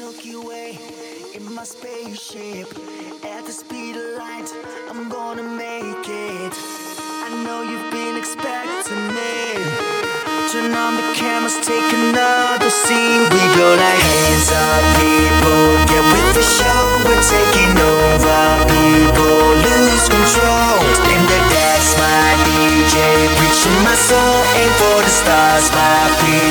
Milky Way in my spaceship at the speed of light. I'm gonna make it. I know you've been expecting me. Turn on the cameras, take another scene. We go like hands up, people. Get with the show, we're taking over. People lose control. In the my DJ, reaching my soul. Aim for the stars, my people.